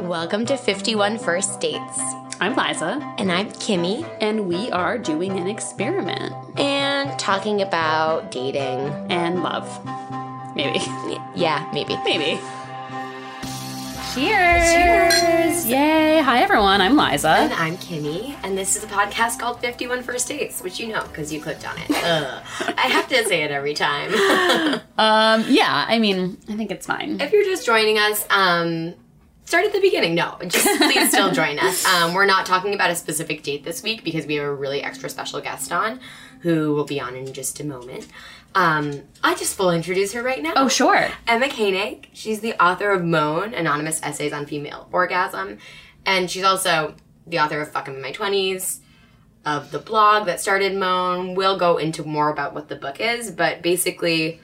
Welcome to 51 First Dates. I'm Liza, And I'm Kimmy, and we are doing an experiment and talking about dating. and love. Maybe. Yeah, maybe. Maybe. Cheers! Cheers! Yay! Hi everyone, I'm Liza. And I'm Kimmy, and this is a podcast called 51 First Dates, which you know because you clicked on it. Ugh. I have to say it every time. Um, yeah, I mean, I think it's fine. if you're just joining us, um, start at the beginning. No, just please still join us. Um, we're not talking about a specific date this week because we have a really extra special guest on who will be on in just a moment. Um, I just will introduce her right now. Oh, sure. Emma Koenig. She's the author of Moan, Anonymous Essays on Female Orgasm. And she's also the author of Fuck I'm in My 20s, of the blog that started Moan. We'll go into more about what the book is, but basically,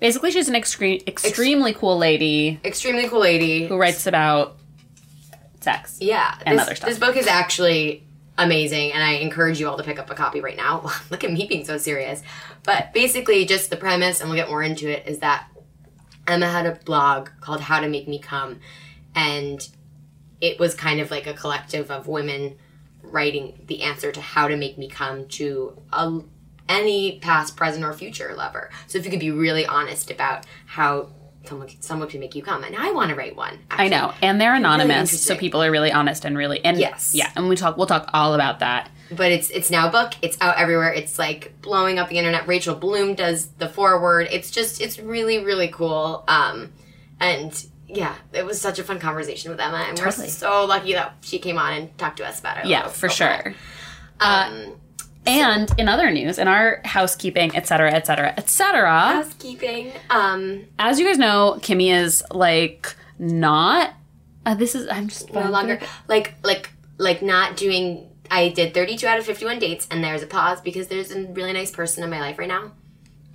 Basically, she's an extre- extremely cool lady extremely cool lady. who writes about sex. Yeah. And this, other stuff. This book is actually amazing, and I encourage you all to pick up a copy right now. Look at me being so serious. But basically, just the premise, and we'll get more into it, is that Emma had a blog called How to Make Me Come, and it was kind of like a collective of women writing the answer to how to make me come to a, any past, present, or future lover. So if you could be really honest about how someone someone can make you come, and I want to write one. I know, and they're anonymous, so people are really honest and really and Yes. yeah, and we talk. We'll talk all about that. But it's it's now a book. It's out everywhere. It's like blowing up the internet. Rachel Bloom does the foreword. It's just it's really really cool. Um, and yeah, it was such a fun conversation with Emma, and Totally. we're so lucky that she came on and talked to us about it. Yeah, for sure. Um, And in other news, in our housekeeping, et cetera, et cetera, et cetera, housekeeping. Um, as you guys know, Kimmy is like not. Uh, this is I'm just no longer like like like not doing. I did 32 out of 51 dates, and there's a pause because there's a really nice person in my life right now.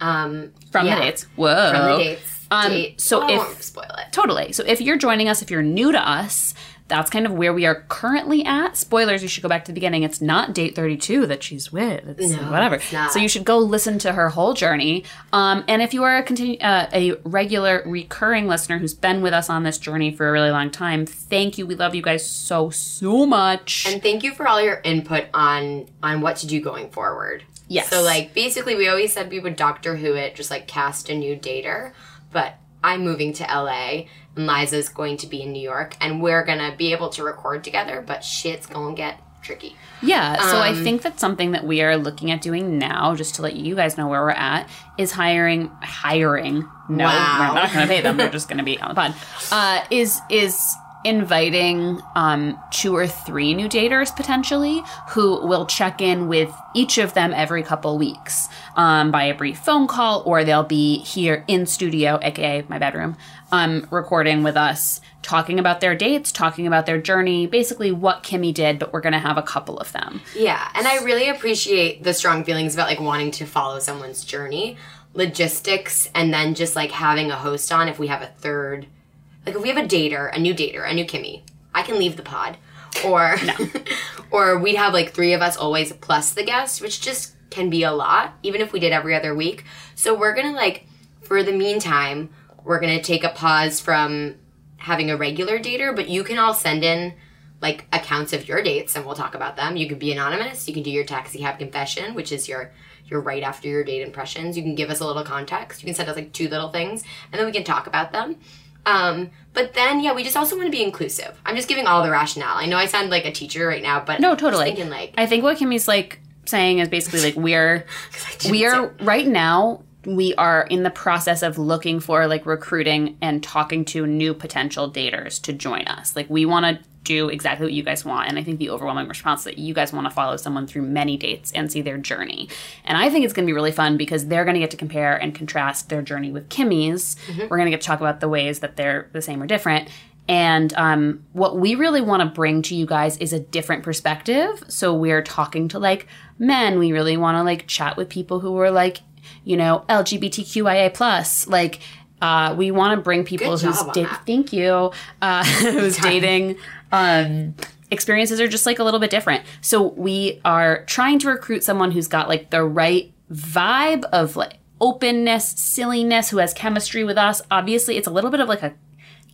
Um, from yeah, the dates. Whoa, From the dates. Um, Date. so I if- won't spoil it. Totally. So if you're joining us, if you're new to us, that's kind of where we are currently at. Spoilers, you should go back to the beginning. It's not date 32 that she's with. It's No, whatever. it's. So you should go listen to her whole journey. Um, and if you are a, continu- uh, a regular, recurring listener who's been with us on this journey for a really long time, thank you. We love you guys so, so much. And thank you for all your input on on what to do going forward. Yes. So like basically we always said we would Doctor Who it, just like cast a new dater, but I'm moving to LA Liza's going to be in New York and we're gonna be able to record together, but shit's gonna get tricky. Yeah, so I Um, think that's something that we are looking at doing now, just to let you guys know where we're at, is hiring hiring. No, Wow. we're not gonna pay them, they're just gonna be on the pod. Uh is is inviting um two or three new daters potentially who will check in with each of them every couple weeks um, by a brief phone call or they'll be here in studio aka my bedroom um, recording with us talking about their dates talking about their journey basically what kimmy did but we're gonna have a couple of them Yeah, and I really appreciate the strong feelings about like wanting to follow someone's journey, logistics, and then just like having a host on if we have a third. Like if we have a dater, a new dater, a new Kimmy, I can leave the pod, or or we'd have like three of us always plus the guest, which just can be a lot, even if we did every other week. So we're gonna like for the meantime, we're gonna take a pause from having a regular dater, but you can all send in like accounts of your dates and we'll talk about them. You can be anonymous. You can do your taxi cab confession, which is your your right after your date impressions. You can give us a little context. You can send us like two little things and then we can talk about them. Um, but then yeah, we just also want to be inclusive. I'm just giving all the rationale. I know I sound like a teacher right now, but No, totally. thinking like I think what Kimmy's like saying is basically like we're we're right now we are in the process of looking for like recruiting and talking to new potential daters to join us. Like we want to do exactly what you guys want and I think the overwhelming response that you guys want to follow someone through many dates and see their journey. And I think it's going to be really fun because they're going to get to compare and contrast their journey with Kimmy's. We're going to get to talk about the ways that they're the same or different. And um, what we really want to bring to you guys is a different perspective. So we're talking to like men. We really want to like chat with people who are like, you know, LGBTQIA plus. Like, uh, we want to bring people Good who's job on da- thank you, uh, who's dating. Um, experiences are just like a little bit different. So we are trying to recruit someone who's got like the right vibe of like openness, silliness, who has chemistry with us. Obviously, it's a little bit of like a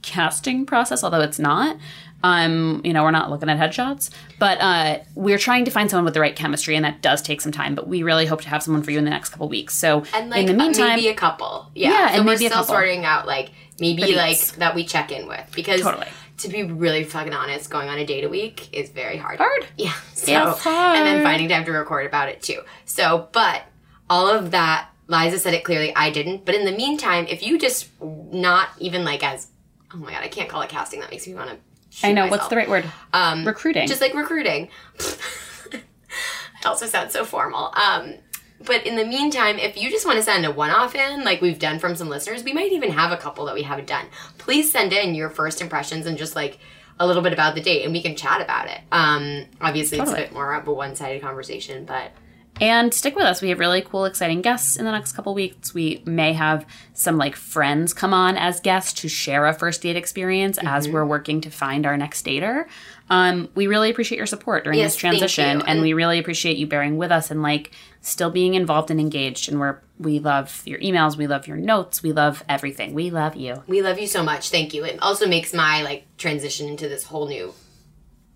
casting process, although it's not. Um, you know, we're not looking at headshots, but uh, we're trying to find someone with the right chemistry, and that does take some time. But we really hope to have someone for you in the next couple weeks. So And like in the meantime, maybe a couple. Yeah. Yeah, so and we're maybe still sorting out like maybe like that we check in with because Totally. to be really fucking honest, going on a date a week is very hard. Hard. Yeah. So hard. and then finding time to record about it too. So, but all of that, Liza said it clearly. I didn't. But in the meantime, if you just not even like as oh my god, I can't call it casting. That makes me want to. I know what's the right word. um, Recruiting. just like recruiting. it also sounds so formal. Um, but in the meantime, if you just want to send a one off in, like we've done from some listeners, we might even have a couple that we haven't done. Please send in your first impressions and just like a little bit about the date and we can chat about it. Um, obviously, Totally. it's a bit more of a one sided conversation, but And stick with us. We have really cool, exciting guests in the next couple weeks. We may have some like friends come on as guests to share a first date experience as Mm-hmm. we're working to find our next dater. Um, we really appreciate your support during Yes, this transition, and And- we really appreciate you bearing with us and like still being involved and engaged. And we're we love your emails, we love your notes, we love everything. We love you. we love you so much. Thank you. It also makes my like transition into this whole new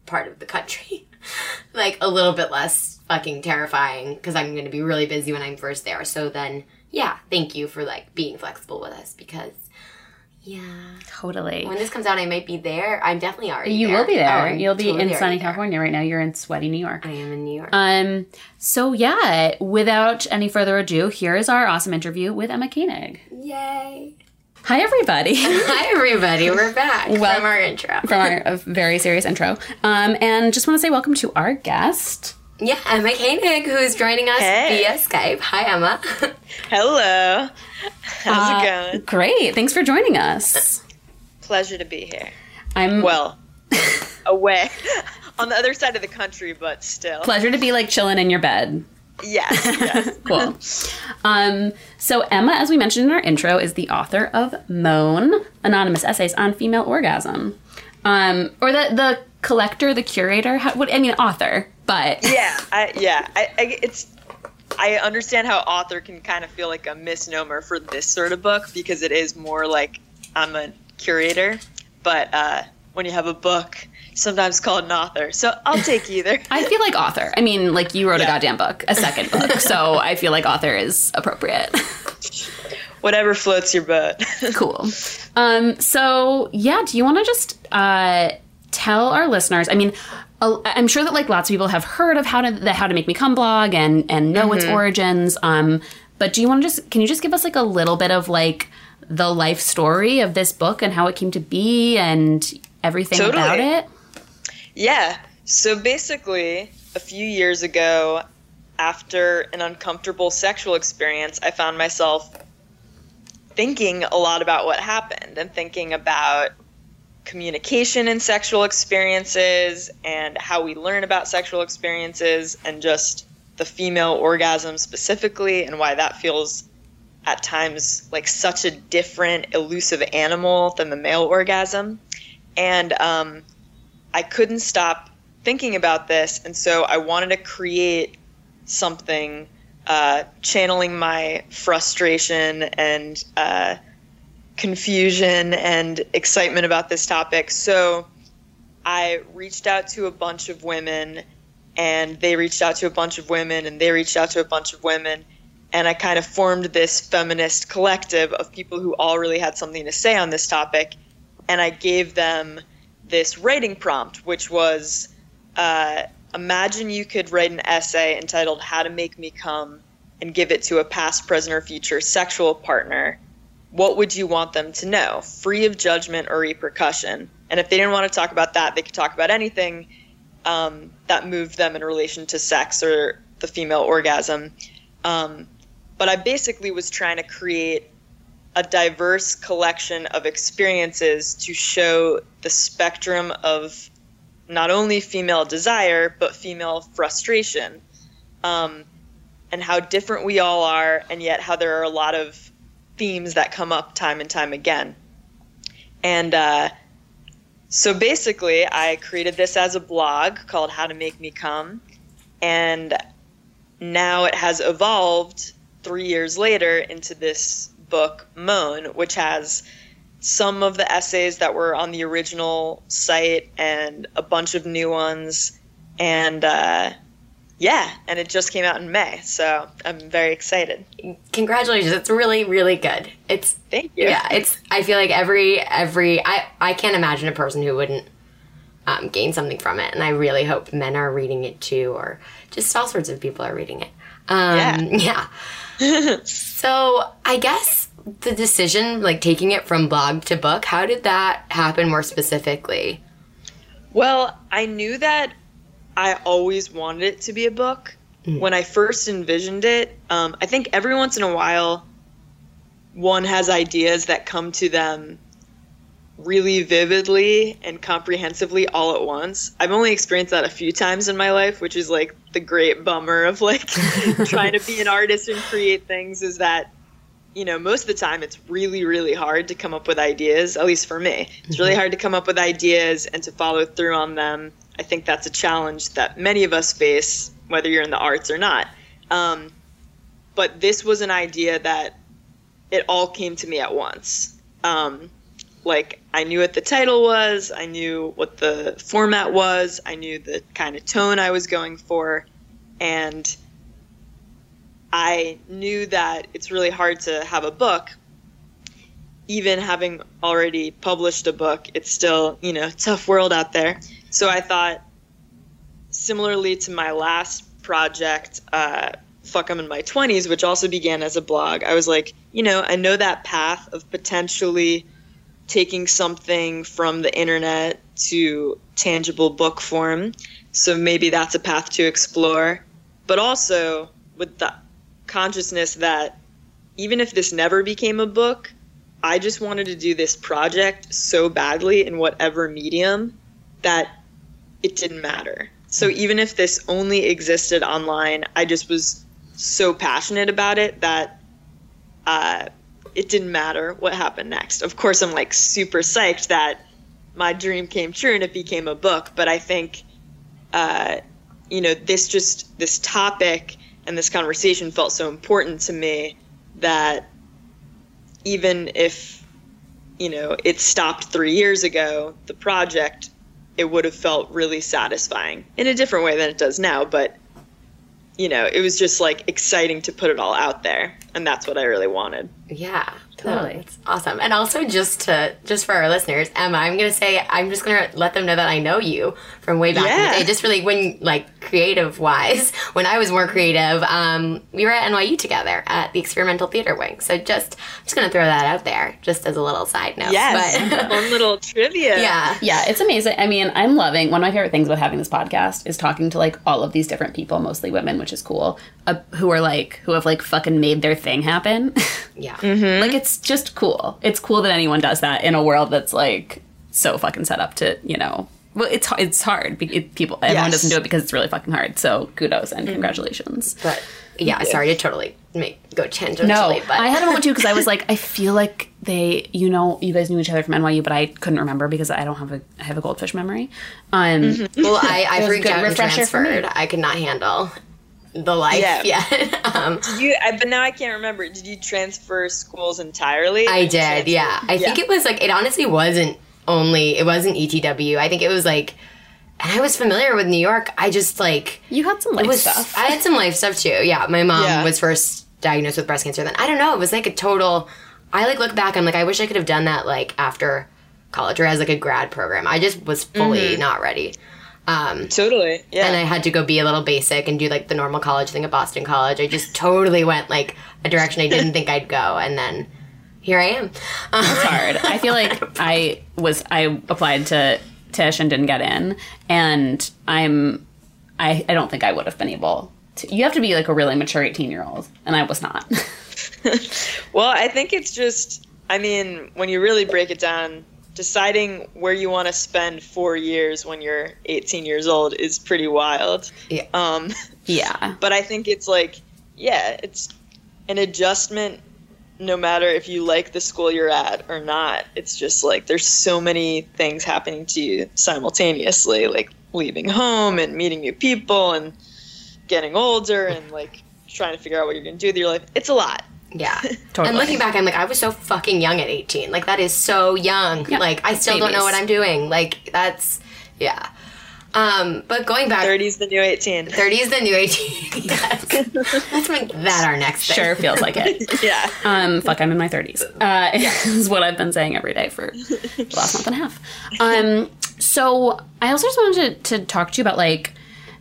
part of the country like a little bit less fucking terrifying because I'm going to be really busy when I'm first there. So then, yeah, thank you for like being flexible with us because yeah, Totally. when this comes out, I might be there. I'm definitely already. You there. will be Oh, there. I'm You'll be totally in sunny. California right now. You're in sweaty New York. I am in New York. Um, so yeah, without any further ado, here is our awesome interview with Emma Koenig. Yay! Hi, everybody. Hi everybody, we're back Well- from our intro. From our very serious intro. Um, and just want to say welcome to our guest. Yeah, Emma Koenig, who's joining us Hey. via Skype. Hi, Emma. Hello. How's Uh, it going? Great. Thanks for joining us. Pleasure to be here. I'm Well, away on the other side of the country, but still. pleasure to be like chilling in your bed. Yes. yes. Cool. um, so Emma, as we mentioned in our intro, is the author of Moan, anonymous essays on female orgasm. Um, or the the collector, the curator. How, what I mean, author, but yeah. I, yeah. I, I, it's. I understand how author can kind of feel like a misnomer for this sort of book because it is more like I'm a curator, but uh, when you have a book, sometimes called an author. So I'll take either. I feel like author. I mean, like you wrote a goddamn book, a second book. So I feel like author is appropriate. Whatever floats your boat. cool. Um, so yeah, do you want to just uh, tell our listeners? I mean, I'm sure that like lots of people have heard of how to the How to Make Me Come blog and and know its origins. Um, but do you want to just can you just give us like a little bit of like the life story of this book and how it came to be and everything Totally. about it? Yeah. So basically, a few years ago, after an uncomfortable sexual experience, I found myself thinking a lot about what happened and thinking about communication and sexual experiences and how we learn about sexual experiences and just the female orgasm specifically and why that feels at times like such a different elusive animal than the male orgasm. And um, I couldn't stop thinking about this, and so I wanted to create something uh, channeling my frustration and uh, confusion and excitement about this topic. So I reached out to a bunch of women, and they reached out to a bunch of women, and they reached out to a bunch of women. And I kind of formed this feminist collective of people who all really had something to say on this topic. And I gave them this writing prompt, which was uh, imagine you could write an essay entitled How to Make Me Come and give it to a past, present, or future sexual partner. What would you want them to know, free of judgment or repercussion? And if they didn't want to talk about that, they could talk about anything um, that moved them in relation to sex or the female orgasm. Um, but I basically was trying to create a diverse collection of experiences to show the spectrum of not only female desire but female frustration um, and how different we all are and yet how there are a lot of themes that come up time and time again and uh, so basically i created this as a blog called how to make me come and now it has evolved three years later into this book, Moan, which has some of the essays that were on the original site and a bunch of new ones. And uh, yeah, and it just came out in May. So I'm very excited. Congratulations. It's really, really good. It's Thank you. yeah, it's I feel like every every I I can't imagine a person who wouldn't um, gain something from it. And I really hope men are reading it too, or just all sorts of people are reading it. Um, yeah. so I guess the decision, like taking it from blog to book, how did that happen more specifically? Well, I knew that I always wanted it to be a book. When I first envisioned it, um, I think every once in a while, one has ideas that come to them really vividly and comprehensively all at once. I've only experienced that a few times in my life, which is like the great bummer of like trying to be an artist and create things is that you know, most of the time it's really, really hard to come up with ideas, at least for me. It's really hard to come up with ideas and to follow through on them. I think that's a challenge that many of us face, whether you're in the arts or not. Um, but this was an idea that it all came to me at once. Um, like, I knew what the title was, I knew what the format was, I knew the kind of tone I was going for, and I knew that it's really hard to have a book. Even having already published a book, it's still, you know, tough world out there. So I thought, similarly to my last project, uh, Fuck I'm in My 20s, which also began as a blog, I was like, you know, I know that path of potentially taking something from the internet to tangible book form. So maybe that's a path to explore. But also with the consciousness that even if this never became a book, I just wanted to do this project so badly in whatever medium that it didn't matter. So even if this only existed online, I just was so passionate about it that uh, it didn't matter what happened next. Of course, I'm like super psyched that my dream came true and it became a book. But I think, uh, you know, this just this topic and this conversation felt so important to me that even if you know it stopped three years ago the project it would have felt really satisfying in a different way than it does now but you know it was just like exciting to put it all out there and that's what i really wanted. Yeah, Totally. No, it's awesome. And also, just to just for our listeners, Emma, I'm gonna say I'm just gonna let them know that I know you from way back in the day. Just really when like creative wise, when I was more creative, um, we were at NYU together at the Experimental Theater Wing. So just I'm just gonna throw that out there, just as a little side note. yes But, one little trivia yeah. Yeah, it's amazing. I mean, I'm loving one of my favorite things about having this podcast is talking to like all of these different people, mostly women, which is cool, uh, who are like who have like fucking made their thing happen. Yeah. Mm-hmm. like it's just cool. It's cool that anyone does that in a world that's like so fucking set up to you know. Well, it's it's hard. It, people everyone Yes. doesn't do it because it's really fucking hard. So kudos and congratulations. But yeah, sorry to totally make go tangentially. No, but I had a moment too because I was like, I feel like they, you know, you guys knew each other from NYU, but I couldn't remember because I don't have a, I have a goldfish memory. Um, Well, I, I freaked out and refresher for transferred. I could not handle the life Yeah. yet. um, did you I, but now i can't remember did you transfer schools entirely I did, yeah. I think it was like it honestly wasn't only it wasn't ETW. I think it was like and I was familiar with New York. I just like you had some life was stuff. I had some life stuff too. Yeah, my mom Yeah. was first diagnosed with breast cancer then. I don't know, it was like a total I like look back I'm like I wish I could have done that like after college or as like a grad program. I just was fully not ready. Um totally yeah and I had to go be a little basic and do like the normal college thing at Boston College. I just totally went like a direction I didn't think I'd go, and then here I am. It's hard. I feel like I was, I applied to Tisch and didn't get in, and I'm, I, I don't think I would have been able to. You have to be like a really mature 18 year old, and I was not. Well, I think it's just, I mean, when you really break it down, deciding where you want to spend four years when you're 18 years old is pretty wild. Yeah. Um, yeah. but I think it's like, yeah, it's an adjustment no matter if you like the school you're at or not. It's just like there's so many things happening to you simultaneously, like leaving home and meeting new people and getting older and like trying to figure out what you're going to do with your life. It's a lot. Yeah. Totally. And looking back, I'm like, I was so fucking young at 18. Like, that is so young. Yeah. Like, I still don't know what I'm doing. Like, that's, yeah. Um, but going back, 30's the new 18. 30 is the new 18. yes. Let's make that our next thing. Sure feels like it. Yeah. Um, fuck, I'm in my 30s. Uh, is what I've been saying every day for the last month and a half. Um, so I also just wanted to, to talk to you about like,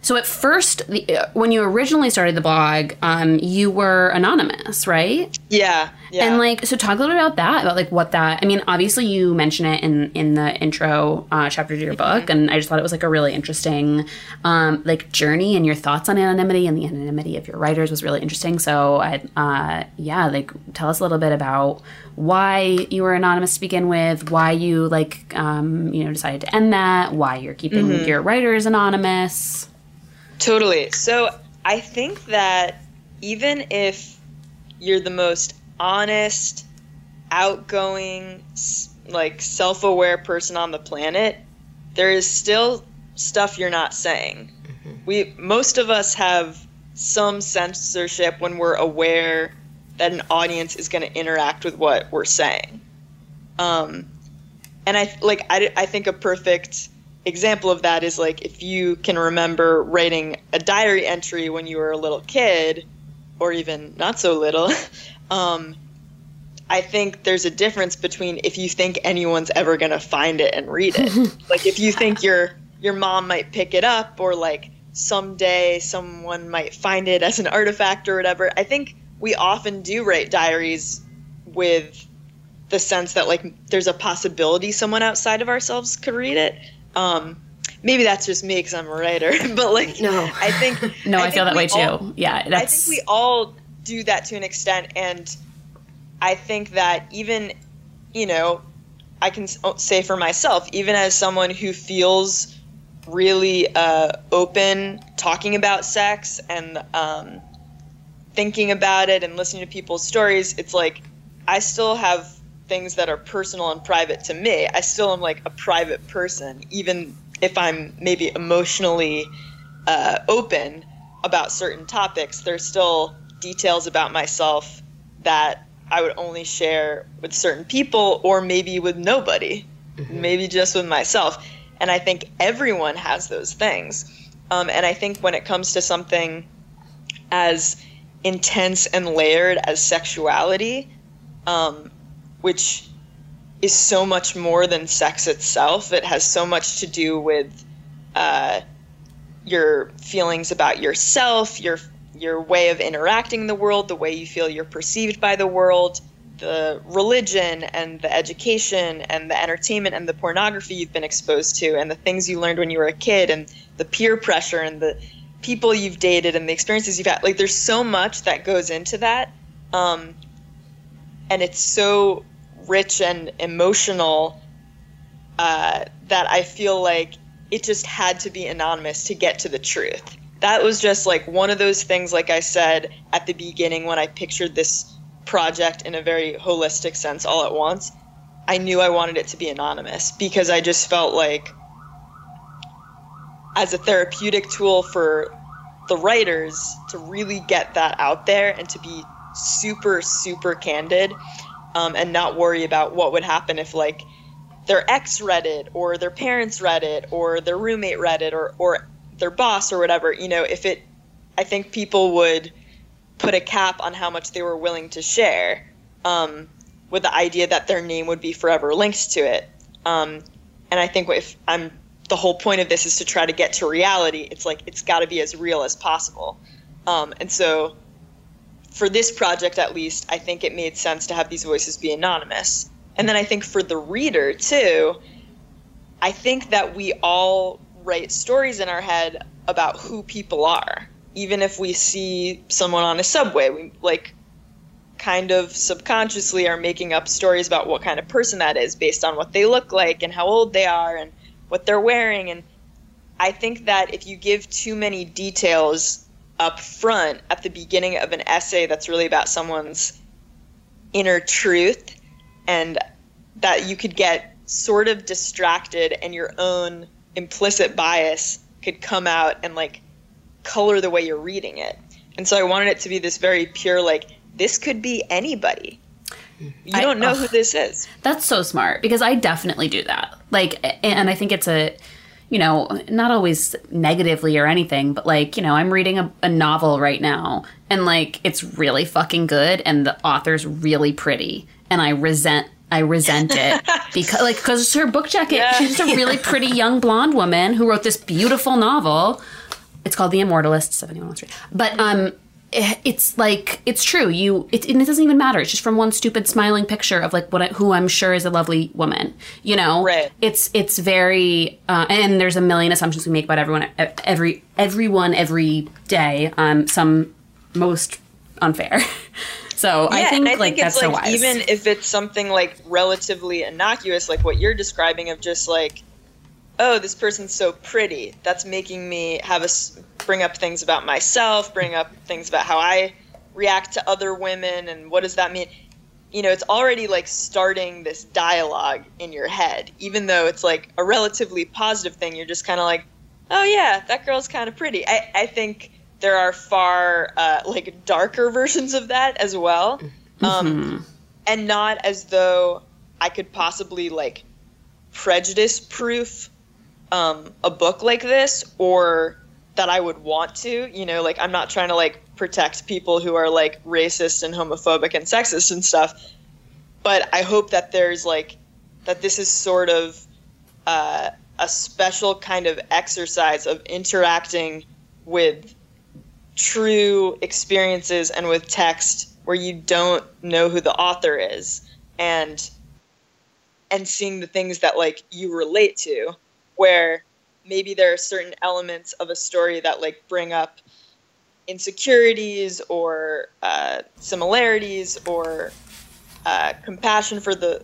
so at first, the, uh, when you originally started the blog, um, you were anonymous, right? Yeah. Yeah. And like, so talk a little bit about that, about like what that. I mean, obviously you mention it in in the intro uh, chapter to your book, and I just thought it was like a really interesting, um, like journey and your thoughts on anonymity and the anonymity of your writers was really interesting. So I, uh, yeah, like tell us a little bit about why you were anonymous to begin with, why you like, um, you know, decided to end that, why you're keeping your writers anonymous. Totally. So I think that even if you're the most honest, outgoing, like self aware person on the planet, there is still stuff you're not saying. We most of us have some censorship when we're aware that an audience is going to interact with what we're saying. Um, and I like I, I think a perfect example of that is like if you can remember writing a diary entry when you were a little kid or even not so little um, i think there's a difference between if you think anyone's ever going to find it and read it like if you think your your mom might pick it up or like someday someone might find it as an artifact or whatever i think we often do write diaries with the sense that like there's a possibility someone outside of ourselves could read it. Um, maybe that's just me because I'm a writer, but like No. I think No, I, feel think that way we too. all- yeah, I think we all do that to an extent, and I think that even you know I can say for myself, even as someone who feels really uh, open talking about sex and um, thinking about it and listening to people's stories, it's like I still have things that are personal and private to me. I still am like a private person, even if I'm maybe emotionally uh, open about certain topics. There's still details about myself that I would only share with certain people or maybe with nobody, maybe just with myself. And I think everyone has those things. Um, and I think when it comes to something as intense and layered as sexuality, um, which is so much more than sex itself. It has so much to do with uh, your feelings about yourself, your your way of interacting in the world, the way you feel you're perceived by the world, the religion and the education and the entertainment and the pornography you've been exposed to, and the things you learned when you were a kid, and the peer pressure and the people you've dated and the experiences you've had. Like, there's so much that goes into that. Um, and it's so rich and emotional uh, that I feel like it just had to be anonymous to get to the truth. That was just like one of those things, like I said at the beginning when I pictured this project in a very holistic sense all at once. I knew I wanted it to be anonymous because I just felt like, as a therapeutic tool for the writers to really get that out there and to be super, super candid um, and not worry about what would happen if, like, their ex read it or their parents read it or their roommate read it or, or their boss or whatever you know if it i think people would put a cap on how much they were willing to share um, with the idea that their name would be forever linked to it. Um, and i think if i'm the whole point of this is to try to get to reality it's like it's got to be as real as possible. Um, and so for this project at least i think it made sense to have these voices be anonymous and then I think for the reader too, I think that we all write stories in our head about who people are. Even if we see someone on a subway, we like kind of subconsciously are making up stories about what kind of person that is based on what they look like and how old they are and what they're wearing and I think that if you give too many details up front at the beginning of an essay that's really about someone's inner truth and that you could get sort of distracted and your own implicit bias could come out and like color the way you're reading it And so I wanted it to be this very pure, like, this could be anybody. You I- don't know ugh. who this is. That's so smart because I definitely do that. Like, and I think it's a, you know, not always negatively or anything, but like, you know, I'm reading a, a novel right now and like it's really fucking good and the author's really pretty and I resent. I resent it because, like, because it's her book jacket. Yeah. She's just a really pretty young blonde woman who wrote this beautiful novel. It's called The Immortalists. If anyone wants to read, but um, it's like it's true. You it, and it doesn't even matter. It's just from one stupid smiling picture of like what I, who I'm sure is a lovely woman. You know, Right. It's it's very uh, and there's a million assumptions we make about everyone every everyone every day. Um, some most unfair. so I think and like that's it's so like wise. even if it's something like relatively innocuous, like what you're describing of just like, oh, this person's so pretty. That's making me have a s- bring up things about myself, bring up things about how I react to other women, and what does that mean? You know, it's already like starting this dialogue in your head, even though it's like a relatively positive thing. You're just kind of like, oh yeah, that girl's kind of pretty. I, I think there are far uh, like darker versions of that as well, um, and not as though I could possibly like prejudice proof um, a book like this or that I would want to. You know, like I'm not trying to like protect people who are like racist and homophobic and sexist and stuff, but I hope that there's like that this is sort of uh, a special kind of exercise of interacting with true experiences and with text where you don't know who the author is and and seeing the things that like you relate to where maybe there are certain elements of a story that like bring up insecurities or uh, similarities or uh, compassion for the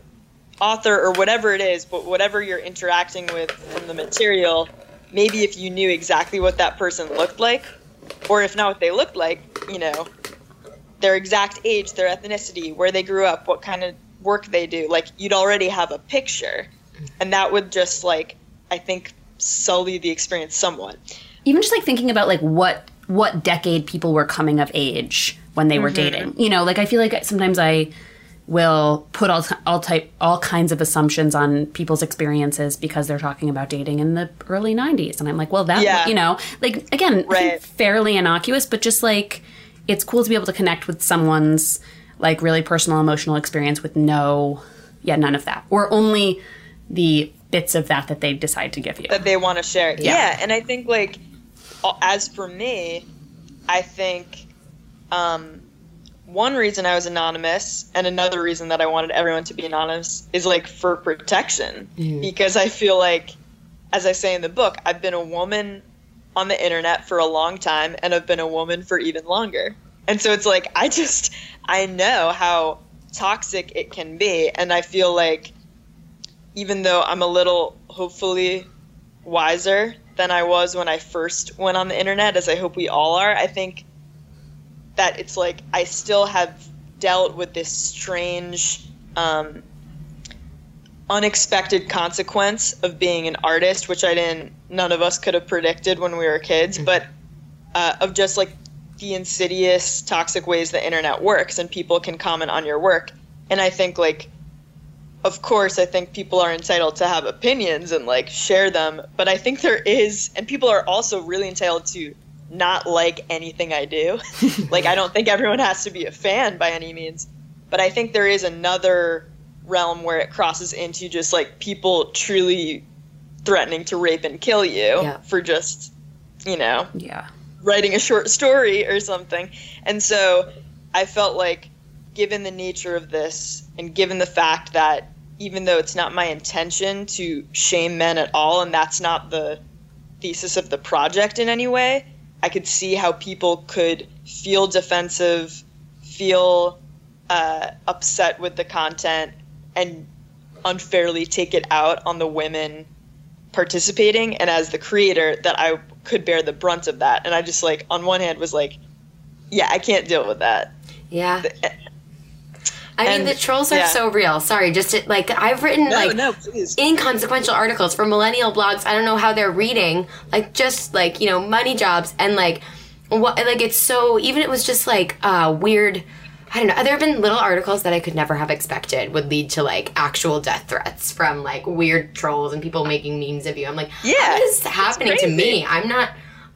author or whatever it is but whatever you're interacting with from the material maybe if you knew exactly what that person looked like or if not what they looked like you know their exact age their ethnicity where they grew up what kind of work they do like you'd already have a picture. And that would just like i think sully the experience somewhat even just like thinking about like what what decade people were coming of age when they were mm-hmm. dating. You know, like I feel like sometimes I will put all all type all kinds of assumptions on people's experiences because they're talking about dating in the early 90s and I'm like, well that Yeah. you know, like again, Right. fairly innocuous, but just like it's cool to be able to connect with someone's like really personal emotional experience with no yeah, none of that or only the bits of that that they decide to give you. that they want to share. Yeah. and I think like as for me, I think um, one reason I was anonymous and another reason that I wanted everyone to be anonymous is like for protection because I feel like as I say in the book, I've been a woman on the internet for a long time and I've been a woman for even longer. And so it's like I just I know how toxic it can be and I feel like even though I'm a little hopefully wiser than I was when I first went on the internet, as I hope we all are, I think that it's like I still have dealt with this strange, um, unexpected consequence of being an artist, which I didn't, none of us could have predicted when we were kids, but uh, of just like the insidious, toxic ways the internet works and people can comment on your work. And I think like of course, I think people are entitled to have opinions and like share them, but I think there is, and people are also really entitled to not like anything I do. like, I don't think everyone has to be a fan by any means, but I think there is another realm where it crosses into just like people truly threatening to rape and kill you Yeah. for just, you know, yeah. writing a short story or something. And so I felt like, given the nature of this, and given the fact that even though it's not my intention to shame men at all, and that's not the thesis of the project in any way, I could see how people could feel defensive, feel uh, upset with the content, and unfairly take it out on the women participating. And as the creator, that I could bear the brunt of that. And I just like, on one hand, was like, yeah, I can't deal with that. Yeah. I mean, the trolls are yeah. so real. Sorry, just to, like I've written like please. inconsequential articles for millennial blogs. I don't know how they're reading, like just like you know money jobs and like what like it's so even it was just like uh weird I don't know. There have been little articles that I could never have expected would lead to like actual death threats from like weird trolls and people making memes of you. I'm like, Yeah, what is happening to me? I'm not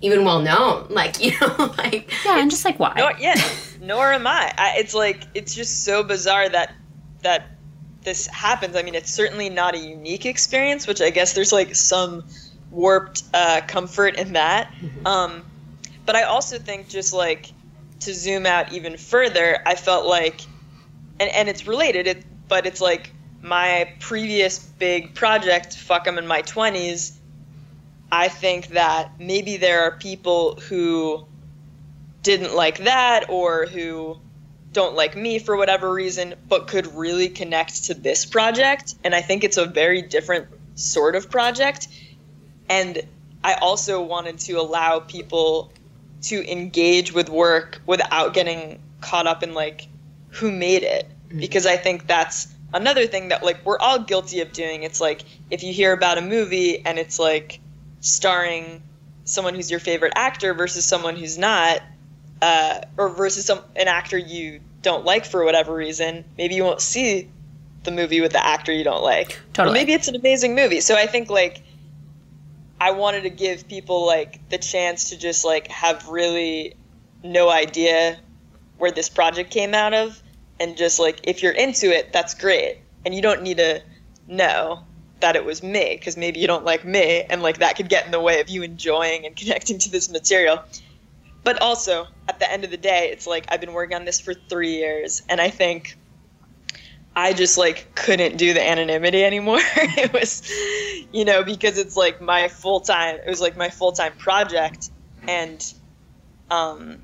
even well known. Like, you know, like Yeah, and just like why? Nor, yeah, nor am I. I. It's like it's just so bizarre that that this happens. I mean, it's certainly not a unique experience, which I guess there's like some warped uh, comfort in that. Um, but I also think just like to zoom out even further, I felt like, and and it's related, it, but it's like my previous big project, fuck I'm in my twenties. I think that maybe there are people who didn't like that or who don't like me for whatever reason, but could really connect to this project. And I think it's a very different sort of project. And I also wanted to allow people to engage with work without getting caught up in like who made it. Mm-hmm. Because I think that's another thing that like we're all guilty of doing. It's like if you hear about a movie and it's like starring someone who's your favorite actor versus someone who's not, uh, or versus some an actor you don't like for whatever reason, maybe you won't see the movie with the actor you don't like. Totally. Or maybe it's an amazing movie. So I think like I wanted to give people like the chance to just like have really no idea where this project came out of and just like if you're into it, that's great. And you don't need to know that it was me because maybe you don't like me and like that could get in the way of you enjoying and connecting to this material. But also at the end of the day it's like i've been working on this for three years and i think i just like couldn't do the anonymity anymore. It was you know because it's like my full-time it was like my full-time project and um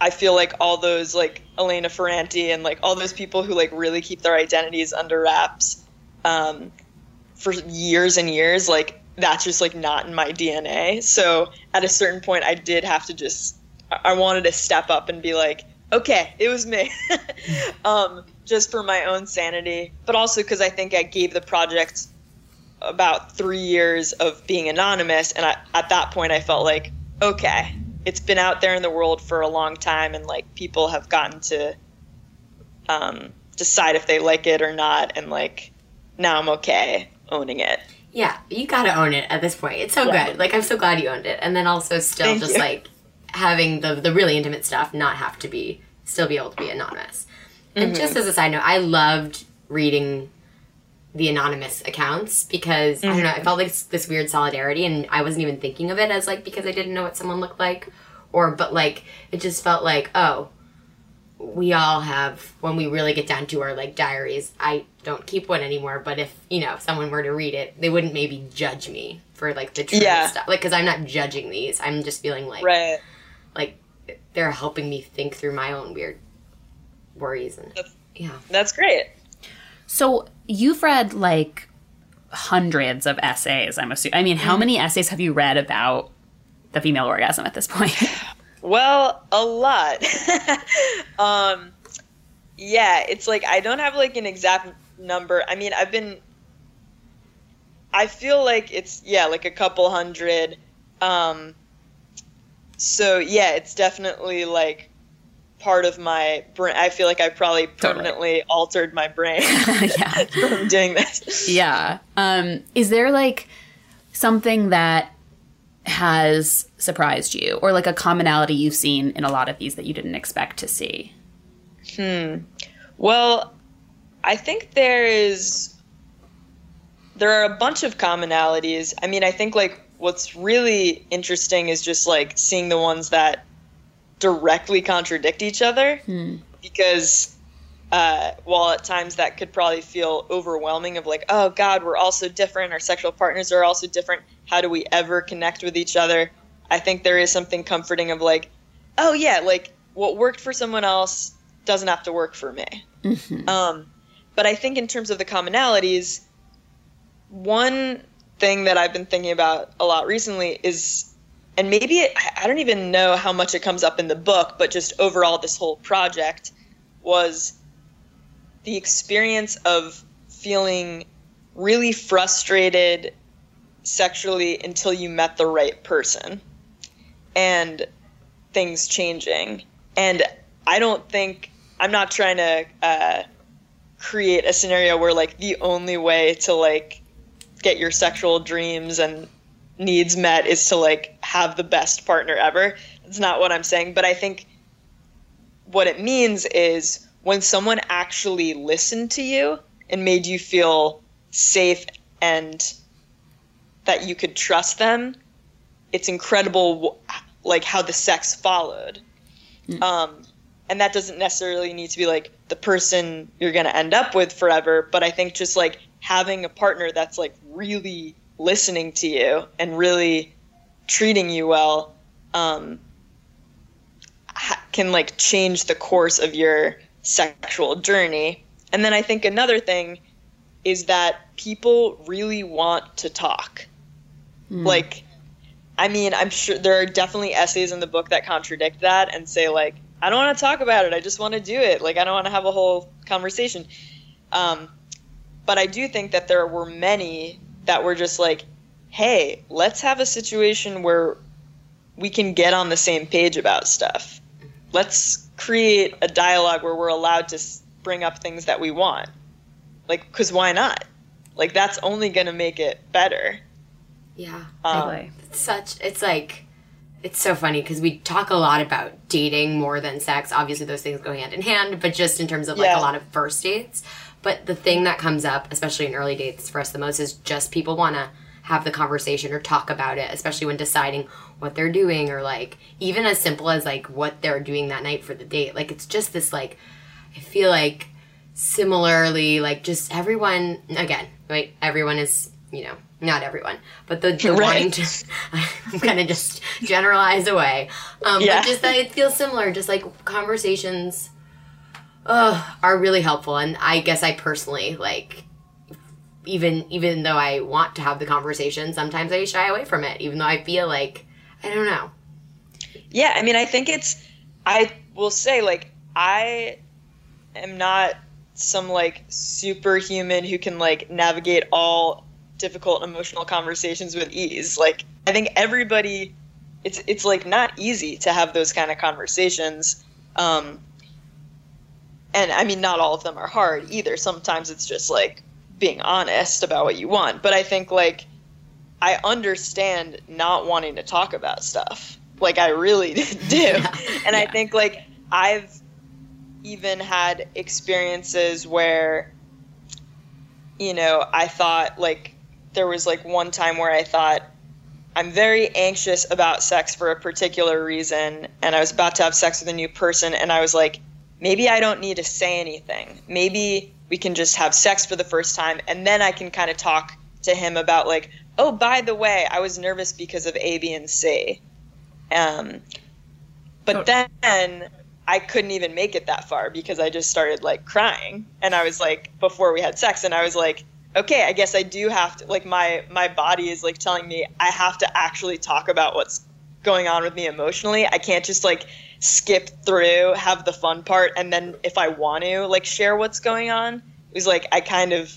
i feel like all those like elena ferrante and like all those people who like really keep their identities under wraps um for years and years like that's just like not in my dna so at a certain point i did have to just i wanted to step up and be like okay it was me. Um, just for my own sanity but also because i think i gave the project about three years of being anonymous and I, at that point i felt like okay it's been out there in the world for a long time and like people have gotten to um, decide if they like it or not and like now i'm okay owning it Yeah, you gotta own it at this point. It's so Yeah. good. Like I'm so glad you owned it, and then also still Thank just you. like having the the really intimate stuff not have to be still be able to be anonymous. And Mm-hmm. just as a side note, I loved reading the anonymous accounts because I don't know, Mm-hmm. I felt like this weird solidarity, and I wasn't even thinking of it as like because I didn't know what someone looked like, or but like it just felt like oh we all have when we really get down to our like diaries i don't keep one anymore but if you know if someone were to read it they wouldn't maybe judge me for like the true Yeah. stuff like because i'm not judging these i'm just feeling like right like they're helping me think through my own weird worries and That's- yeah that's great So you've read like hundreds of essays. I'm assuming. I mean, how mm-hmm. many essays have you read about the female orgasm at this point? Well, a lot. um, yeah, it's like I don't have like an exact number. I mean, I've been. I feel like it's yeah, like a couple hundred. Um, so yeah, it's definitely like part of my brain. I feel like I probably permanently altered my brain yeah. from doing this. Yeah. Um, is there like something that has surprised you or like a commonality you've seen in a lot of these that you didn't expect to see? Hmm. Well, I think there is there are a bunch of commonalities. I mean, I think like what's really interesting is just like seeing the ones that directly contradict each other because uh, while at times that could probably feel overwhelming of like oh god we're all so different. Our sexual partners are also different. How do we ever connect with each other? I think there is something comforting of like oh yeah like what worked for someone else doesn't have to work for me. Um, but i think in terms of the commonalities one thing that i've been thinking about a lot recently is and maybe it, I don't even know how much it comes up in the book, but just overall, this whole project was the experience of feeling really frustrated sexually until you met the right person. And things changing. And I don't think I'm not trying to uh, create a scenario where like the only way to like get your sexual dreams and needs met is to like have the best partner ever. That's not what I'm saying, but I think what it means is when someone actually listened to you and made you feel safe and that you could trust them, it's incredible like how the sex followed. Mm. Um, and that doesn't necessarily need to be like the person you're going to end up with forever, but I think just like having a partner that's like really listening to you and really treating you well um, ha- can like change the course of your sexual journey. And then I think another thing is that people really want to talk. Mm. Like, I mean, I'm sure there are definitely essays in the book that contradict that and say, like, I don't want to talk about it. I just want to do it. Like, I don't want to have a whole conversation. Um, but I do think that there were many that were just like, hey, let's have a situation where we can get on the same page about stuff. Let's create a dialogue where we're allowed to bring up things that we want. Like, because why not? Like, that's only going to make it better. Yeah. Um, it's such, it's like, it's so funny because we talk a lot about dating more than sex. Obviously, those things go hand in hand, but just in terms of like yeah. a lot of first dates. But the thing that comes up, especially in early dates for us the most, is just people want to have the conversation or talk about it, especially when deciding what they're doing or like even as simple as like what they're doing that night for the date. Like it's just this like I feel like similarly like just everyone again, right? Everyone is, you know, not everyone, but the, the right. wanting to I'm gonna just generalize away. Um yeah. but just that it feels similar, just like conversations uh, are really helpful. And I guess I personally like even even though I want to have the conversation, sometimes I shy away from it, even though I feel like I don't know. Yeah, I mean, I think it's. I will say, like, I am not some like superhuman who can like navigate all difficult emotional conversations with ease. Like, I think everybody, it's it's like not easy to have those kind of conversations. Um, and I mean, not all of them are hard either. Sometimes it's just like being honest about what you want. But I think like I understand not wanting to talk about stuff. Like I really do. Yeah. And yeah. I think like I've even had experiences where you know, I thought like there was like one time where I thought I'm very anxious about sex for a particular reason and I was about to have sex with a new person and I was like maybe I don't need to say anything. Maybe we can just have sex for the first time and then I can kind of talk to him about like, oh, by the way, I was nervous because of A, B, and C. Um, but then I couldn't even make it that far because I just started like crying, and I was like, before we had sex, and I was like, okay, I guess I do have to like my my body is like telling me I have to actually talk about what's going on with me emotionally. I can't just like skip through, have the fun part, and then if I want to like share what's going on, it was like I kind of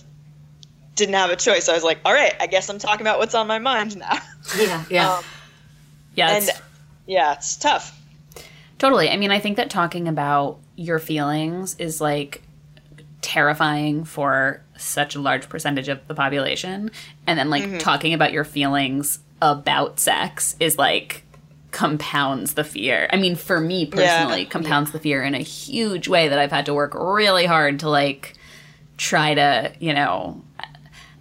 didn't have a choice. I was like, all right, I guess I'm talking about what's on my mind now. Yeah, yeah, um, yeah. And yeah, it's tough. Totally. I mean, I think that talking about your feelings is like terrifying for such a large percentage of the population, and then like mm-hmm. talking about your feelings about sex is like compounds the fear. I mean, for me personally, yeah. compounds yeah. the fear in a huge way that I've had to work really hard to like try to, you know,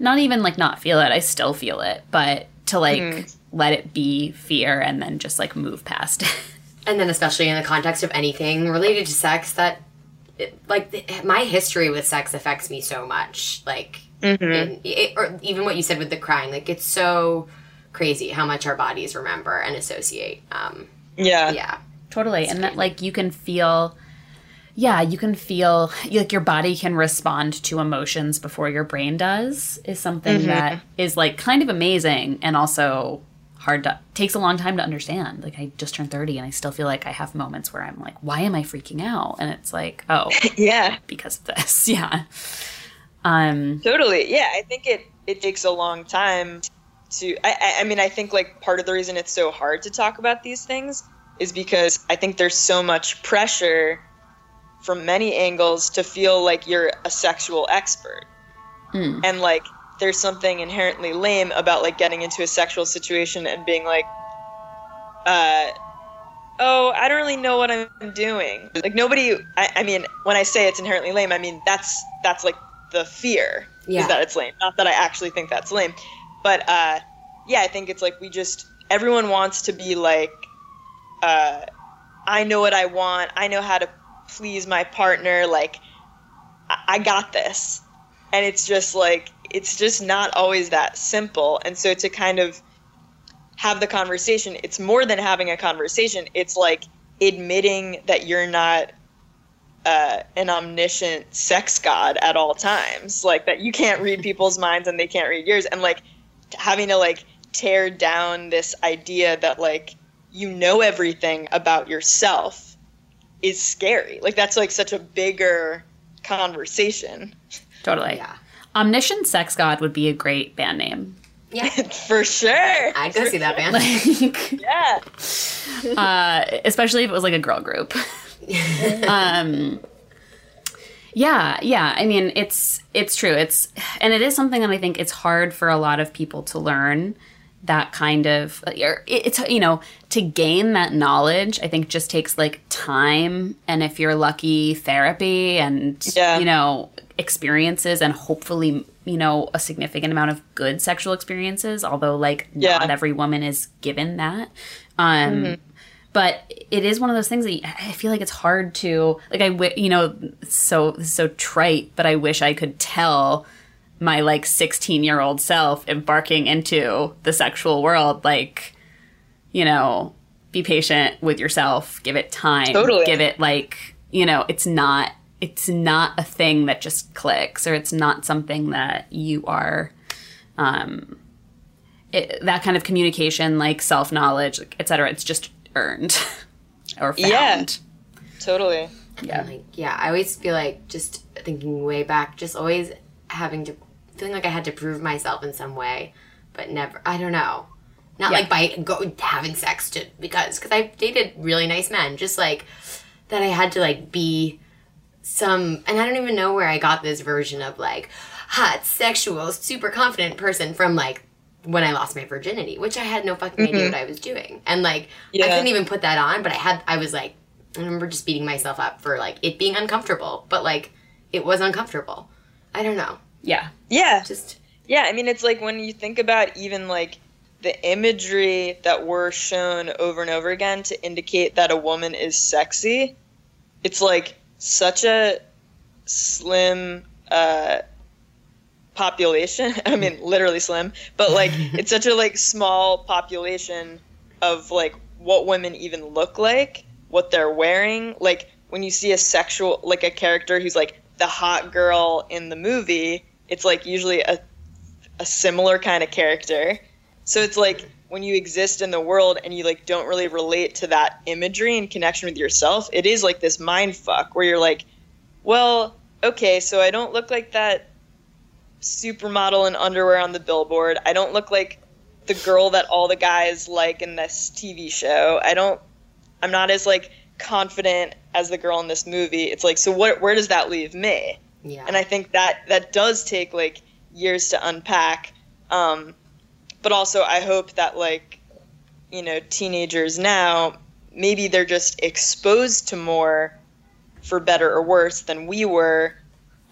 not even like not feel it. I still feel it, but to like mm. let it be fear and then just like move past it. And then especially in the context of anything related to sex that it, like my history with sex affects me so much. Like mm-hmm. in, it, or even what you said with the crying, like it's so crazy how much our bodies remember and associate. Um, yeah, yeah, totally. It's and that like you can feel, yeah, you can feel like your body can respond to emotions before your brain does. Is something mm-hmm. that is like kind of amazing and also hard to takes a long time to understand. Like I just turned 30 and I still feel like I have moments where I'm like, why am I freaking out? And it's like, oh, yeah, because of this. Yeah. Um totally. Yeah, I think it it takes a long time to I, I mean i think like part of the reason it's so hard to talk about these things is because I think there's so much pressure from many angles to feel like you're a sexual expert. And like there's something inherently lame about like getting into a sexual situation and being like uh oh, I don't really know what I'm doing. Like nobody I, I mean, when I say it's inherently lame, I mean that's that's like the fear Yeah. is that it's lame. Not that I actually think that's lame. But uh yeah, I think it's like we just everyone wants to be like uh I know what I want. I know how to please my partner. Like I, got this. And it's just like it's just not always that simple. And so to kind of have the conversation, it's more than having a conversation. It's like admitting that you're not uh, an omniscient sex god at all times, like that you can't read people's minds and they can't read yours, and like having to like tear down this idea that like you know everything about yourself is scary. Like that's like such a bigger conversation Totally. Yeah. Omniscient Sex God would be a great band name. Yeah. for sure. I'd go see that band. Like, Yeah. uh, especially if it was like a girl group. um, yeah, yeah. I mean, it's it's true. It's and it is something that I think it's hard for a lot of people to learn. That kind of it's you know to gain that knowledge. I think just takes like time, and if you're lucky, therapy, and Yeah. you know experiences, and hopefully you know a significant amount of good sexual experiences. Although like Yeah. not every woman is given that. Um, but it is one of those things that I feel like it's hard to like. I you know so so trite, but I wish I could tell my like 16 year old self embarking into the sexual world like you know be patient with yourself give it time Totally. give it like you know it's not it's not a thing that just clicks or it's not something that you are um it, that kind of communication like self knowledge etc it's just earned or found Yeah. Totally. yeah Like, yeah, I always feel like just thinking way back, just always having to feeling like I had to prove myself in some way, but never. I don't know. Not Yeah. like by go having sex to because because I've dated really nice men, just like that. I had to like be some, and I don't even know where I got this version of like hot, sexual, super confident person from like when I lost my virginity, which I had no fucking idea mm-hmm. what I was doing, and like I Yeah. couldn't even put that on, but I had I was like I remember just beating myself up for like it being uncomfortable, but like it was uncomfortable. I don't know. Yeah Yeah. Just Yeah, I mean, it's like when you think about even like the imagery that we're shown over and over again to indicate that a woman is sexy, it's like such a slim uh, population. I mean, literally slim, but like it's such a like small population of like what women even look like, what they're wearing. Like when you see a sexual, like a character who's like the hot girl in the movie, it's like usually a a similar kind of character. So it's like when you exist in the world and you like don't really relate to that imagery and connection with yourself, it is like this mind fuck where you're like, well, okay, so I don't look like that supermodel in underwear on the billboard. I don't look like the girl that all the guys like in this TV show. I don't I'm not as like confident as the girl in this movie. It's like so what where does that leave me? Yeah. and I think that that does take like years to unpack. Um, but also, I hope that like you know teenagers now maybe they're just exposed to more, for better or worse, than we were.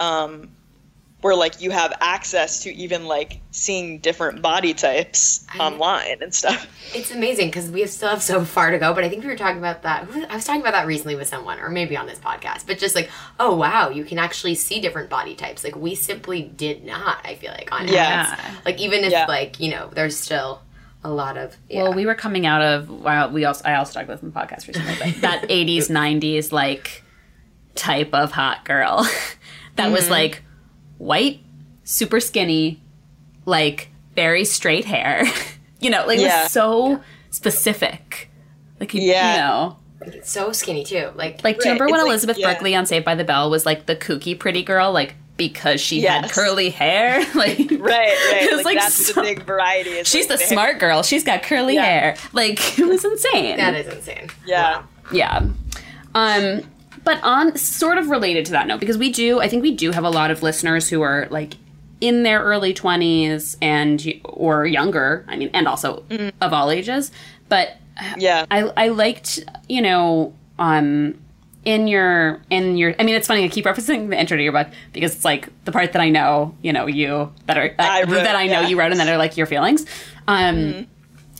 Um, where like you have access to even like seeing different body types I- online and stuff. it's amazing because we still have so far to go. But I think we were talking about that. I was talking about that recently with someone, or maybe on this podcast. But just like, oh wow, you can actually see different body types. Like we simply did not. I feel like on Yeah. apps. Like even if Yeah. like you know, there's still a lot of yeah. Well, we were coming out of well, we also I also talked about this in the podcast recently, but that '80s '90s like type of hot girl that was mm-hmm. like white, super skinny, like very straight hair. you know, like it Yeah. was so specific. Like you, Yeah. you know, so skinny too. Like like do you Right, remember when it's like- Elizabeth yeah. Berkley on Saved by the Bell was like the kooky pretty girl, like because she had curly hair. like Right, right. It was, Like, like, that's so- the big variety. is, She's the like, they- smart girl. She's got curly Yeah. hair. Like it was insane. That is insane. Yeah. Wow. Yeah. Um, but on sort of related to that note, because we do, I think we do have a lot of listeners who are like in their early 20s and or younger. I mean, and also of all ages. But Yeah. I I liked, you know, um in your in your I mean it's funny I keep referencing the intro to your book because it's like the part that I know, you know, you that are I wrote, that I know yeah. you wrote and that are like your feelings. Um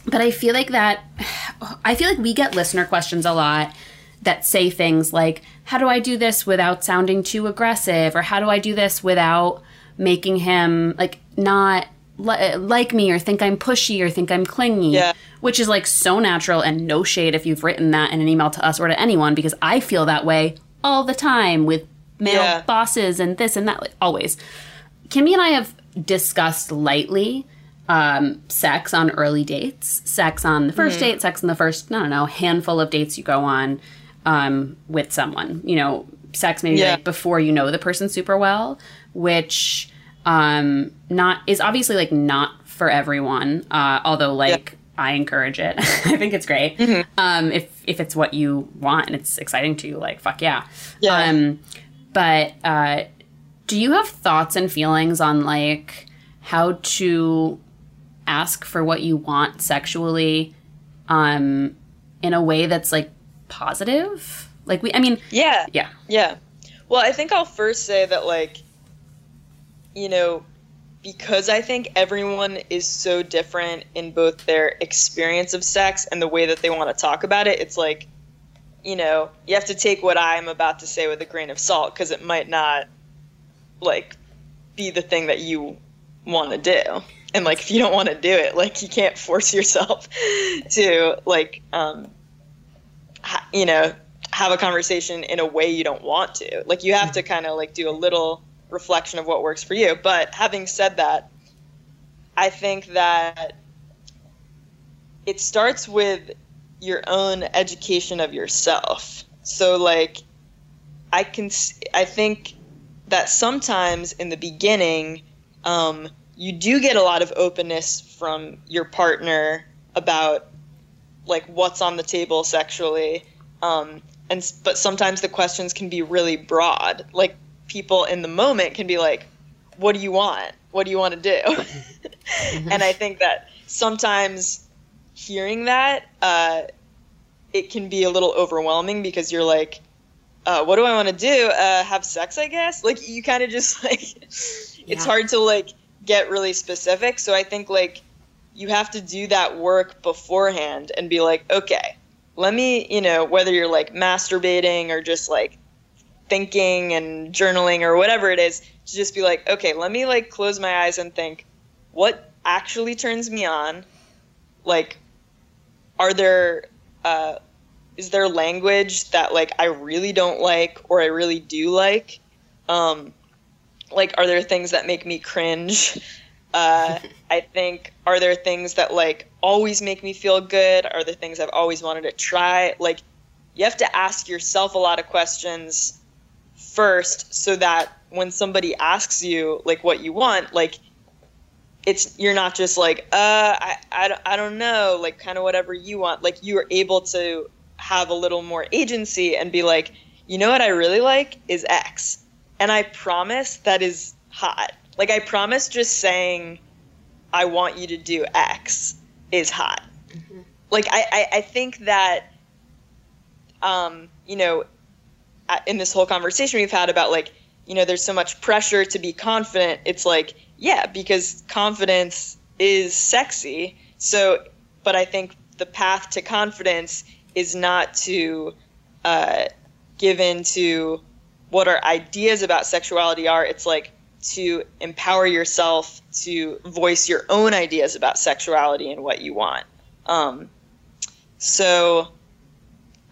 but I feel like that I feel like we get listener questions a lot that say things like how do I do this without sounding too aggressive or how do I do this without making him like not li- like me or think I'm pushy or think I'm clingy Yeah. which is like so natural and no shade if you've written that in an email to us or to anyone because I feel that way all the time with male Yeah. bosses and this and that like, always. Kimmy and I have discussed lightly um, sex on early dates, sex on the 1st date, sex on the first, I don't know, handful of dates you go on um, with someone. You know, sex maybe Yeah. like before you know the person super well, which um, not is obviously like not for everyone. Uh, although like I encourage it. I think it's great. Um, if if it's what you want and it's exciting to you, like fuck yeah. Yeah. Um, but uh, do you have thoughts and feelings on like how to ask for what you want sexually um, in a way that's like positive? Like we, I mean, Yeah. yeah, Yeah. Well, I think I'll first say that, like, you know, because I think everyone is so different in both their experience of sex and the way that they want to talk about it, it's like, you know, you have to take what I'm about to say with a grain of salt because it might not, like, be the thing that you want to do. And, like, if you don't want to do it, like, you can't force yourself to, like, um, you know, have a conversation in a way you don't want to. Like you have to kind of like do a little reflection of what works for you. But having said that, I think that it starts with your own education of yourself. So like I can I think that sometimes in the beginning um, you do get a lot of openness from your partner about like what's on the table sexually um, and but sometimes the questions can be really broad. Like people in the moment can be like what do you want? What do you want to do? And i think that sometimes hearing that uh, it can be a little overwhelming because you're like uh, what do i want to do? Uh, have sex i guess? Like you kind of just like it's Yeah. hard to like get really specific. So i think like you have to do that work beforehand and be like, okay, let me, you know, whether you're like masturbating or just like thinking and journaling or whatever it is, to just be like, okay, let me like close my eyes and think, what actually turns me on? Like, are there, uh, is there language that like I really don't like or I really do like? Um, like, are there things that make me cringe? Uh, I think, are there things that like always make me feel good? Are there things I've always wanted to try? Like, you have to ask yourself a lot of questions first so that when somebody asks you like what you want, like, it's you're not just like uh I, I, I don't know like kind of whatever you want like you are able to have a little more agency and be like you know what i really like is x and i promise that is hot like i promise just saying i want you to do x is hot. Like I, I i think that um you know in this whole conversation we've had about like you know there's so much pressure to be confident it's like yeah because confidence is sexy. So but i think the path to confidence is not to uh, give in to what our ideas about sexuality are. It's like to empower yourself to voice your own ideas about sexuality and what you want um, so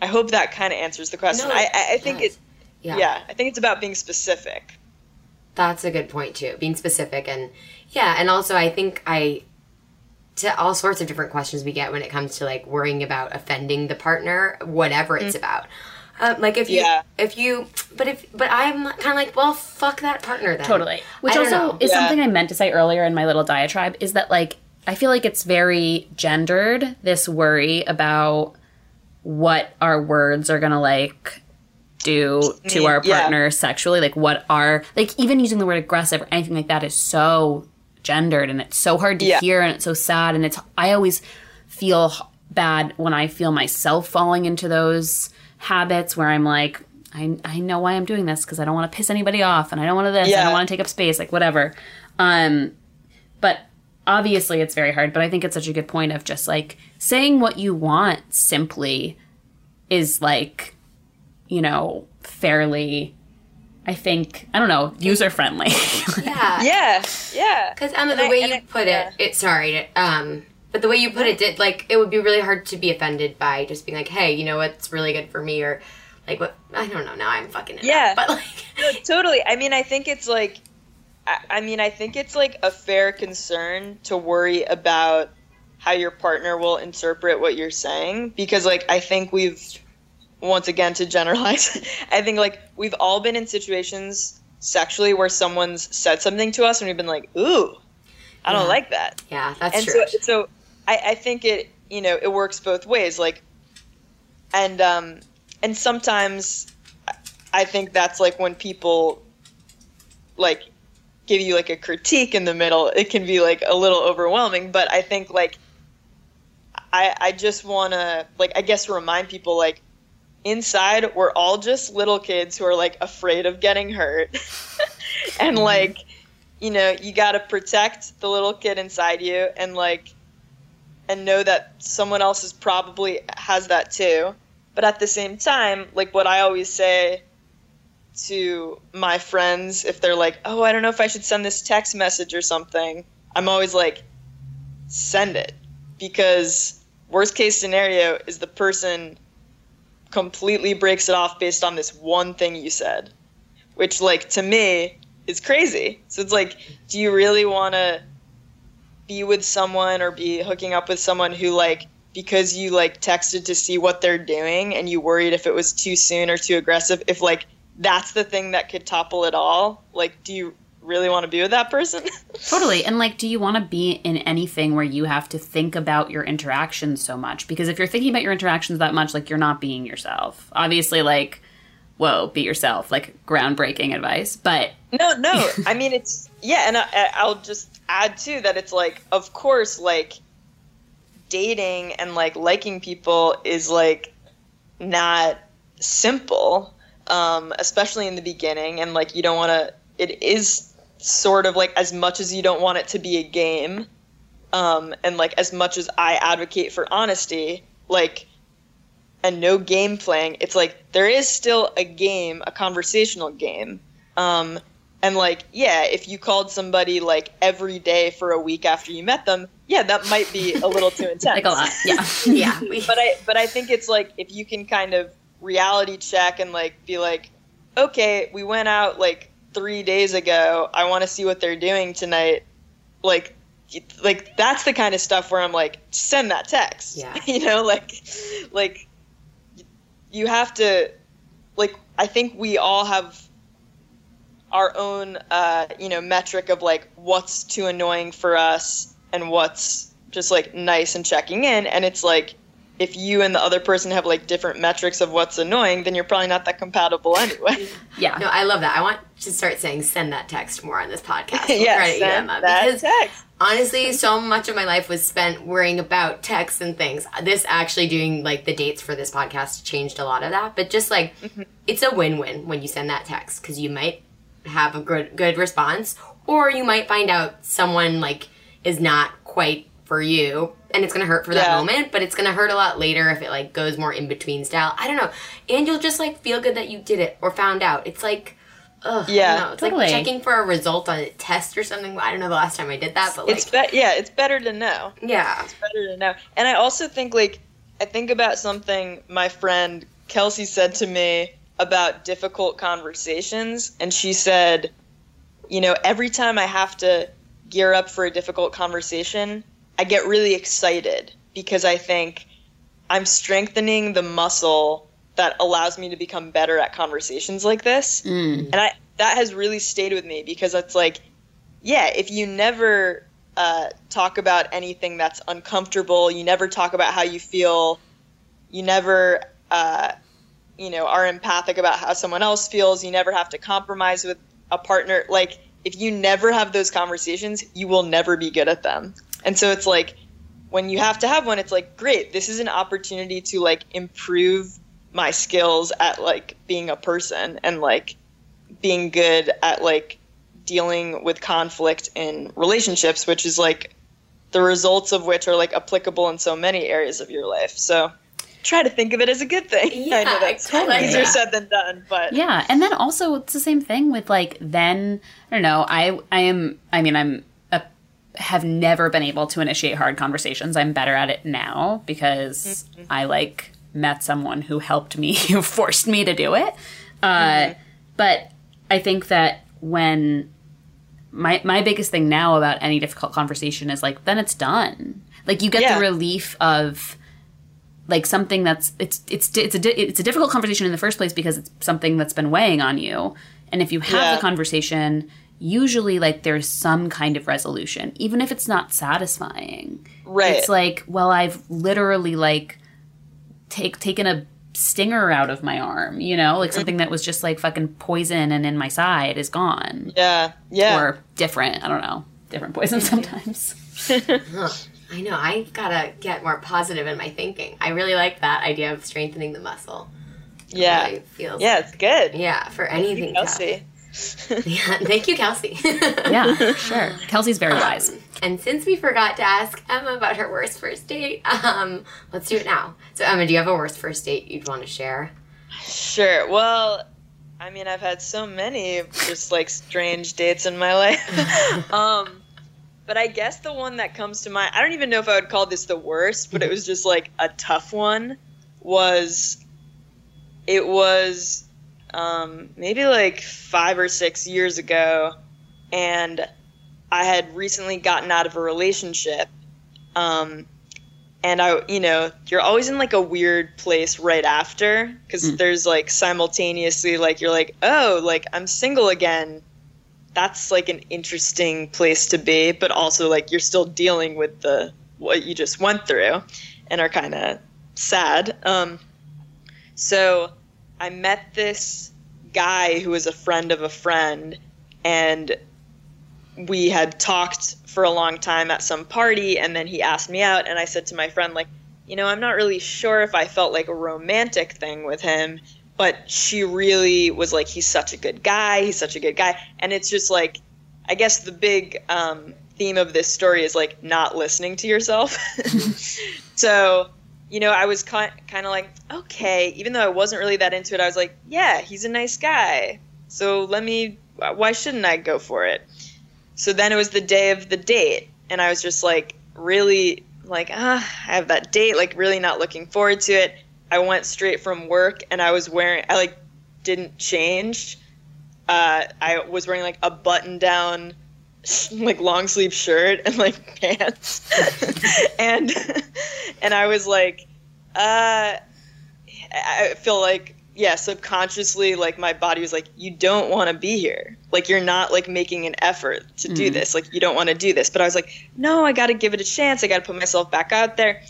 i hope that kind of answers the question No, I, I, think yes. it Yeah. yeah, I think it's about being specific. That's a good point too. Being specific and yeah, and also I think I to all sorts of different questions we get when it comes to like worrying about offending the partner, whatever it's about. Um, like if you, Yeah. if you, but if, but I'm kind of like, well, fuck that partner then. Totally. Which also know. is Yeah. something I meant to say earlier in my little diatribe is that like I feel like it's very gendered this worry about what our words are going to like do to Me- our yeah. partner sexually like what are like even using the word aggressive or anything like that is so gendered and it's so hard to Yeah. hear and it's so sad and it's I always feel bad when I feel myself falling into those habits where I'm like I, I know why I'm doing this because I don't want to piss anybody off and I don't want to this I don't want to take up space like whatever um but obviously it's very hard but I think it's such a good point of just like saying what you want simply is like you know fairly I think I don't know user friendly Yeah. Yeah, yeah. Because Emma, And the I- way and you I- put yeah. it, it sorry, um, but the way you put it did like it would be really hard to be offended by just being like, hey, you know what's really good for me, or like what I don't know. Now I'm fucking it up. Yeah. but like, totally. I mean, I think it's like, I, I mean, I think it's like a fair concern to worry about how your partner will interpret what you're saying because, like, I think we've, once again, to generalize, I think like we've all been in situations sexually where someone's said something to us and we've been like, ooh, I don't like that. yeah, that's and true. so so I, I think it you know it works both ways like and um and sometimes I- think that's like when people like give you like a critique in the middle it can be like a little overwhelming but i think like i i just want to like i guess remind people like inside we're all just little kids who are like afraid of getting hurt. And like you know you got to protect the little kid inside you and like and know that someone else is probably has that too. But at the same time like what i always say to my friends if they're like oh i don't know if i should send this text message or something i'm always like send it. Because worst case scenario is the person completely breaks it off based on this one thing you said which like to me is crazy. So it's like do you really want to be with someone or be hooking up with someone who like because you like texted to see what they're doing and you worried if it was too soon or too aggressive if like that's the thing that could topple it all like do you really want to be with that person Totally. And like, do you want to be in anything where you have to think about your interactions so much? Because if you're thinking about your interactions that much, like, you're not being yourself. Obviously, like, whoa, be yourself, like, groundbreaking advice. But no no i mean it's yeah and I, i'll just add too that it's like of course like dating and like liking people is like not simple um, especially in the beginning and like you don't want to it is sort of like as much as you don't want it to be a game um, and like as much as i advocate for honesty like and no game playing it's like there is still a game a conversational game um, and like yeah if you called somebody like every day for a week after you met them yeah that might be a little too intense like a lot. Yeah. yeah, but I but I think it's like if you can kind of reality check and like be like, okay, we went out like three days ago. I want to see what they're doing tonight. Like, like that's the kind of stuff where I'm like, send that text. Yeah. you know, like, like you have to, like, I think we all have our own, uh, you know, metric of like what's too annoying for us and what's just like nice and checking in. And it's like, if you and the other person have like different metrics of what's annoying, then you're probably not that compatible anyway. Yeah. no, I love that. I want to start saying send that text more on this podcast. We'll yes, credit you, send that because text. honestly, so much of my life was spent worrying about texts and things. This actually doing like the dates for this podcast changed a lot of that. But just like it's a win-win when you send that text because you might have a good good response, or you might find out someone like is not quite for you and it's gonna hurt for that Yeah. moment but it's gonna hurt a lot later if it like goes more in between style i don't know and you'll just like feel good that you did it or found out it's like ugh, Yeah, I don't know. it's totally. like checking for a result on a test or something i don't know the last time i did that but like It's be- yeah, it's better to know. yeah It's better to know. And I also think like I think about something my friend Kelsey said to me about difficult conversations and she said, you know, every time I have to gear up for a difficult conversation, I get really excited because I think I'm strengthening the muscle that allows me to become better at conversations like this. Mm. And I that has really stayed with me because it's like, yeah, if you never uh, talk about anything that's uncomfortable, you never talk about how you feel, you never, uh, you know, are empathic about how someone else feels, you never have to compromise with a partner. Like, if you never have those conversations, you will never be good at them. And so it's like, when you have to have one, it's like, great, this is an opportunity to like improve my skills at like being a person and like being good at like dealing with conflict in relationships, which is like the results of which are like applicable in so many areas of your life. So try to think of it as a good thing. Yeah, I know that's I like easier that. said than done, but Yeah, and then also it's the same thing with like then I don't know. I I am I mean I'm a, have never been able to initiate hard conversations. I'm better at it now because I like met someone who helped me who forced me to do it. Uh, But I think that when my my biggest thing now about any difficult conversation is like then it's done. Like you get Yeah. the relief of like something that's it's it's it's a it's a difficult conversation in the first place because it's something that's been weighing on you. And if you have Yeah. the conversation usually like there's some kind of resolution even if it's not satisfying. Right. it's like well i've literally like take taken a stinger out of my arm you know? Like mm-hmm. something that was just like fucking poison and in my side is gone. Yeah, yeah. or different. I don't know. Different poison sometimes. Huh. I know. I gotta get more positive in my thinking. I really like that idea of strengthening the muscle. yeah. Really feels Yeah, it's good. yeah for anything. Kelsey. Yeah. Thank you, Kelsey. yeah sure kelsey's very wise And since we forgot to ask Emma about her worst first date, um, let's do it now. So Emma, do you have a worst first date you'd want to share? Sure. Well, I mean, I've had so many just like strange dates in my life. um, but I guess the one that comes to mind, I don't even know if I would call this the worst, but it was just like a tough one. Was it was um, maybe like five or six years ago, and I had recently gotten out of a relationship. Um, and I, you know, you're always in like a weird place right after because there's like simultaneously like you're like, oh, like I'm single again. That's like an interesting place to be, but also like you're still dealing with the what you just went through, and are kind of sad. Um, so I met this guy who was a friend of a friend, and we had talked for a long time at some party and then he asked me out and I said to my friend like you know I'm not really sure if I felt like a romantic thing with him but she really was like he's such a good guy he's such a good guy. And it's just like I guess the big um, theme of this story is like not listening to yourself. So you know I was kind of like okay even though I wasn't really that into it I was like yeah he's a nice guy. So let me why shouldn't I go for it? So then it was the day of the date, and I was just like really like ah, I have that date, like really not looking forward to it. I went straight from work, and I was wearing I like didn't change. Uh, I was wearing like a button down, like long sleeve shirt and like pants, and and I was like, uh, I feel like yeah, subconsciously, like my body was like, you don't want to be here. Like you're not like making an effort to do this. Like you don't want to do this. But I was like, no, I got to give it a chance. I got to put myself back out there.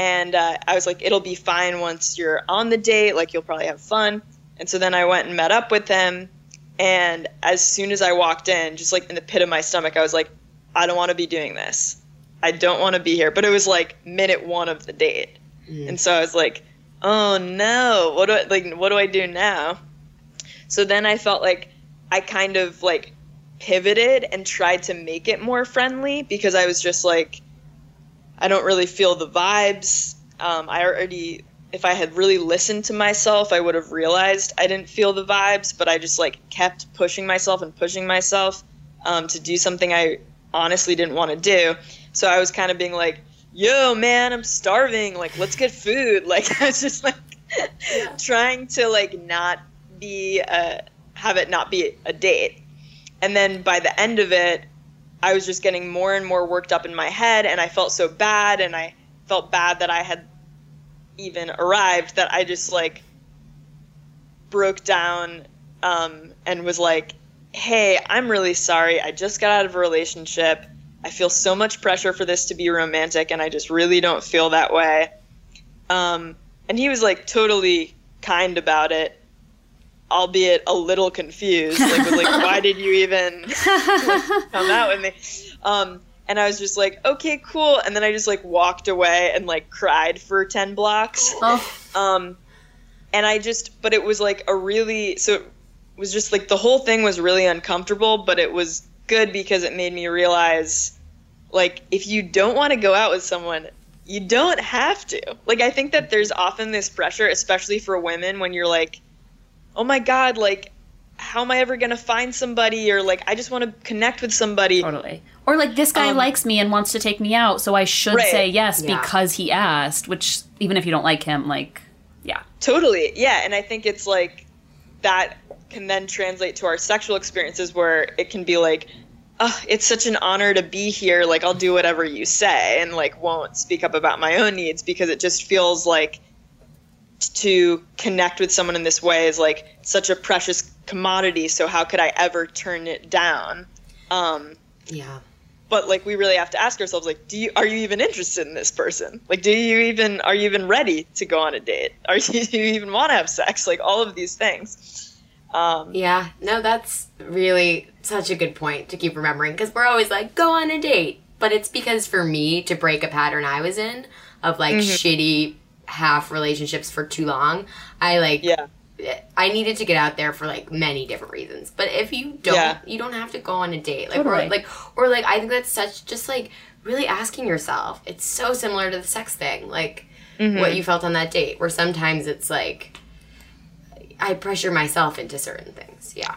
And uh, I was like, it'll be fine once you're on the date. Like you'll probably have fun. And so then I went and met up with him. And as soon as I walked in, just like in the pit of my stomach, I was like, I don't want to be doing this. I don't want to be here. But it was like minute one of the date. And so I was like, oh no, what do I like what do I do now? So then I felt like I kind of like pivoted and tried to make it more friendly because I was just like I don't really feel the vibes. Um, I already if I had really listened to myself, I would have realized I didn't feel the vibes, but I just like kept pushing myself and pushing myself um, to do something I honestly didn't want to do. So I was kind of being like, yo man i'm starving like let's get food like i was just like trying to like not be uh have it not be a date and then by the end of it i was just getting more and more worked up in my head and i felt so bad and i felt bad that i had even arrived that i just like broke down um, and was like, "Hey, I'm really sorry. I just got out of a relationship. I feel so much pressure for this to be romantic, and I just really don't feel that way." Um, and he was like totally kind about it, albeit a little confused. Like, was like, "Why did you even like, come out with me?" Um, and I was just like, "Okay, cool." And then I just like walked away and like cried for ten blocks. Oh, Um, and I just, but it was like a really, so it was just like the whole thing was really uncomfortable, but it was good because it made me realize, like, if you don't want to go out with someone, you don't have to. Like, I think that there's often this pressure, especially for women, when you're like, oh my God, like, how am I ever going to find somebody? Or like, I just want to connect with somebody. totally. Or like this guy Um, likes me and wants to take me out, so I should Right. say yes Yeah. because he asked. Which even if you don't like him, like yeah, Totally. Yeah. And I think it's like that can then translate to our sexual experiences where it can be like, oh, it's such an honor to be here. Like, I'll do whatever you say and like won't speak up about my own needs because it just feels like to connect with someone in this way is like such a precious commodity. So, how could I ever turn it down? Um, Yeah. but like we really have to ask ourselves like do you are you even interested in this person like do you even are you even ready to go on a date are you, do you even want to have sex like all of these things um Yeah, no, that's really such a good point to keep remembering because we're always like, go on a date. But it's because for me to break a pattern I was in of like Mm-hmm. shitty half relationships for too long, I like, yeah I needed to get out there for like many different reasons. But if you don't, Yeah. you don't have to go on a date. Like, Totally. or, like, or like, I think that's such just like really asking yourself. It's so similar to the sex thing, like Mm-hmm. what you felt on that date. Where sometimes it's like I pressure myself into certain things. Yeah.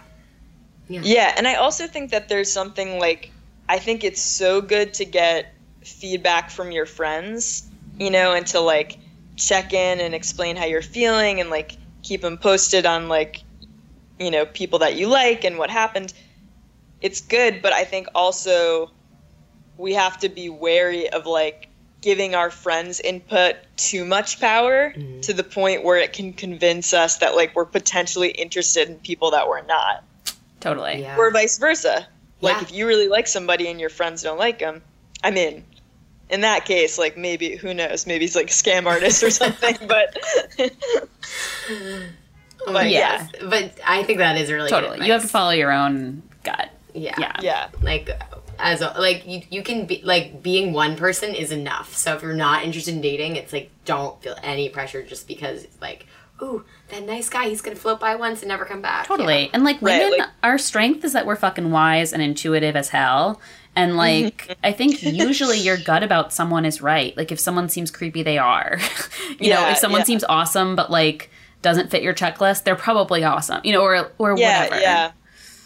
yeah and i also think that there's something like i think it's so good to get feedback from your friends you know and to like check in and explain how you're feeling and like keep them posted on like you know people that you like and what happened it's good but i think also we have to be wary of like giving our friends input too much power mm-hmm. to the point where it can convince us that like we're potentially interested in people that we're not totally. Yeah. or vice versa like Yeah. if you really like somebody and your friends don't like them i'm in in that case like maybe who knows maybe he's like a scam artist or something but but yeah Yes, but I think that is really good Totally. You have to follow your own gut. Yeah. Yeah. yeah Like as a, like you you can be like being one person is enough. So if you're not interested in dating, it's like don't feel any pressure just because it's like, ooh, that nice guy, he's gonna float by once and never come back. Totally. And like Right, women, like- our strength is that we're fucking wise and intuitive as hell. And mm-hmm. like, I think usually your gut about someone is right. Like, if someone seems creepy, they are. you know, if someone yeah. seems awesome but like doesn't fit your checklist, they're probably awesome. You know, or or yeah whatever. yeah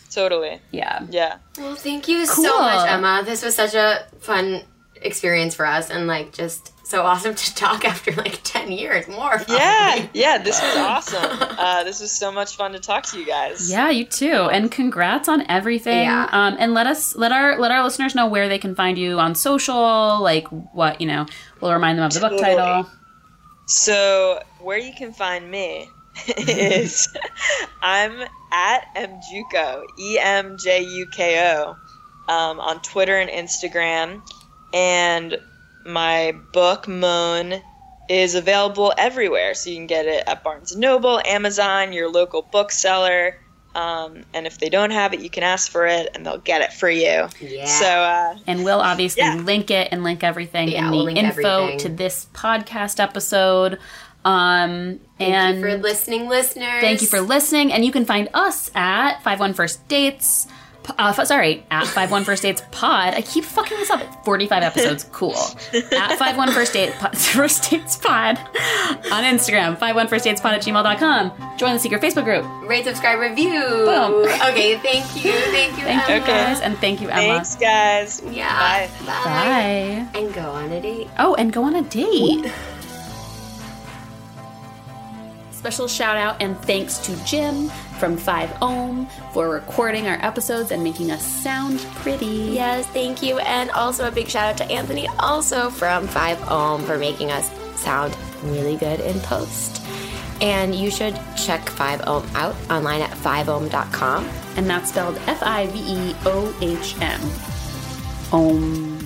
totally Yeah. yeah Well, thank you Cool. so much, Emma. This was such a fun experience for us and like just so awesome to talk after like 10 years more. probably. yeah yeah this was awesome uh, this was so much fun to talk to you guys Yeah, you too. And congrats on everything. Yeah. Um, and let us let our let our listeners know where they can find you on social, like what, you know, we'll remind them of the book Totally. title. So where you can find me is I'm at mjuko e m j u k o um, on Twitter and Instagram, and my book Moan is available everywhere. So you can get it at Barnes and Noble, Amazon, your local bookseller. Um, and if they don't have it, you can ask for it, and they'll get it for you. Yeah. So uh, And we'll obviously Yeah. link it and link everything Yeah, in we'll the info everything. to this podcast episode. Um, Thank and you for listening, listeners. thank you for listening. And you can find us at Five One First Dates. P- Uh, f- sorry, at Five One First Dates Pod. I keep fucking this up. Forty five episodes, cool. At Five One First Date First Dates Pod on Instagram. Five One First Dates Pod at gmail.com. Join the secret Facebook group. Rate, subscribe, review. Boom. Okay, thank you. Thank you, Thank you guys, and thank you Emma. thanks, guys. Yeah. Bye. Bye. And go on a date. Oh, and go on a date. Special shout out and thanks to Jim from 5 Ohm for recording our episodes and making us sound pretty. Yes, thank you. And also a big shout out to Anthony, also from 5 Ohm, for making us sound really good in post. And you should check 5 Ohm out online at 5ohm.com. And that's spelled F I V E O H M. Om.